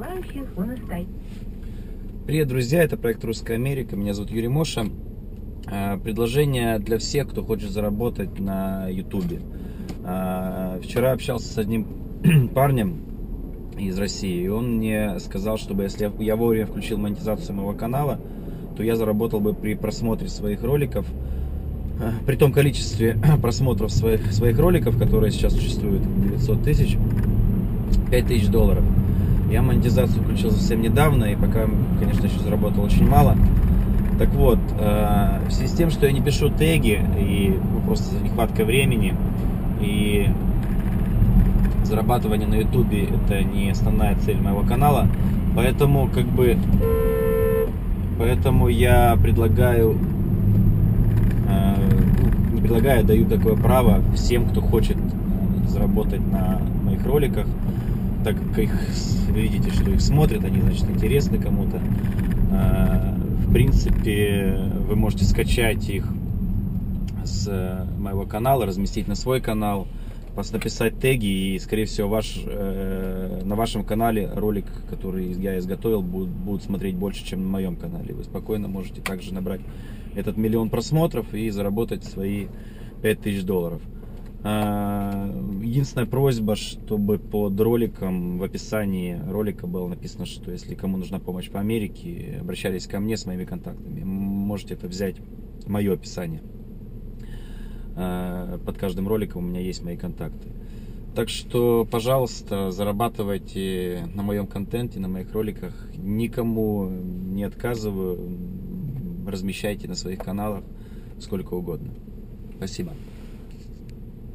желающих выносить. Привет, друзья, это проект Русская Америка, меня зовут Юрий Моша. А, Предложение для всех, кто хочет заработать на Ютубе. А, Вчера общался с одним парнем из России, и он мне сказал, чтобы если я вовремя включил монетизацию моего канала, то я заработал бы при просмотре своих роликов, а, при том количестве просмотров своих, своих роликов, которые сейчас существуют, 900 тысяч, 5 тысяч долларов. Я монетизацию включил совсем недавно, и пока, конечно, еще заработал очень мало. Так вот, э, в связи с тем, что я не пишу теги, и ну, просто нехватка времени, и зарабатывание на ютубе это не основная цель моего канала, поэтому как бы, поэтому я предлагаю, э, ну, не предлагаю, даю такое право всем, кто хочет э, заработать на моих роликах, так как их, видите, что их смотрят, они, значит, интересны кому-то. Э, В принципе, вы можете скачать их с э, моего канала, разместить на свой канал, пос- написать теги, и, скорее всего, ваш, э, на вашем канале ролик, который я изготовил, будут, будут смотреть больше, чем на моем канале. Вы спокойно можете также набрать этот миллион просмотров и заработать свои 5000 долларов. А, Единственная просьба, чтобы под роликом в описании ролика было написано, что если кому нужна помощь по Америке, обращались ко мне с моими контактами. Можете это взять мое описание. А, Под каждым роликом у меня есть мои контакты. Так что, пожалуйста, зарабатывайте на моем контенте, на моих роликах. Никому не отказываю. Размещайте на своих каналах сколько угодно. Спасибо.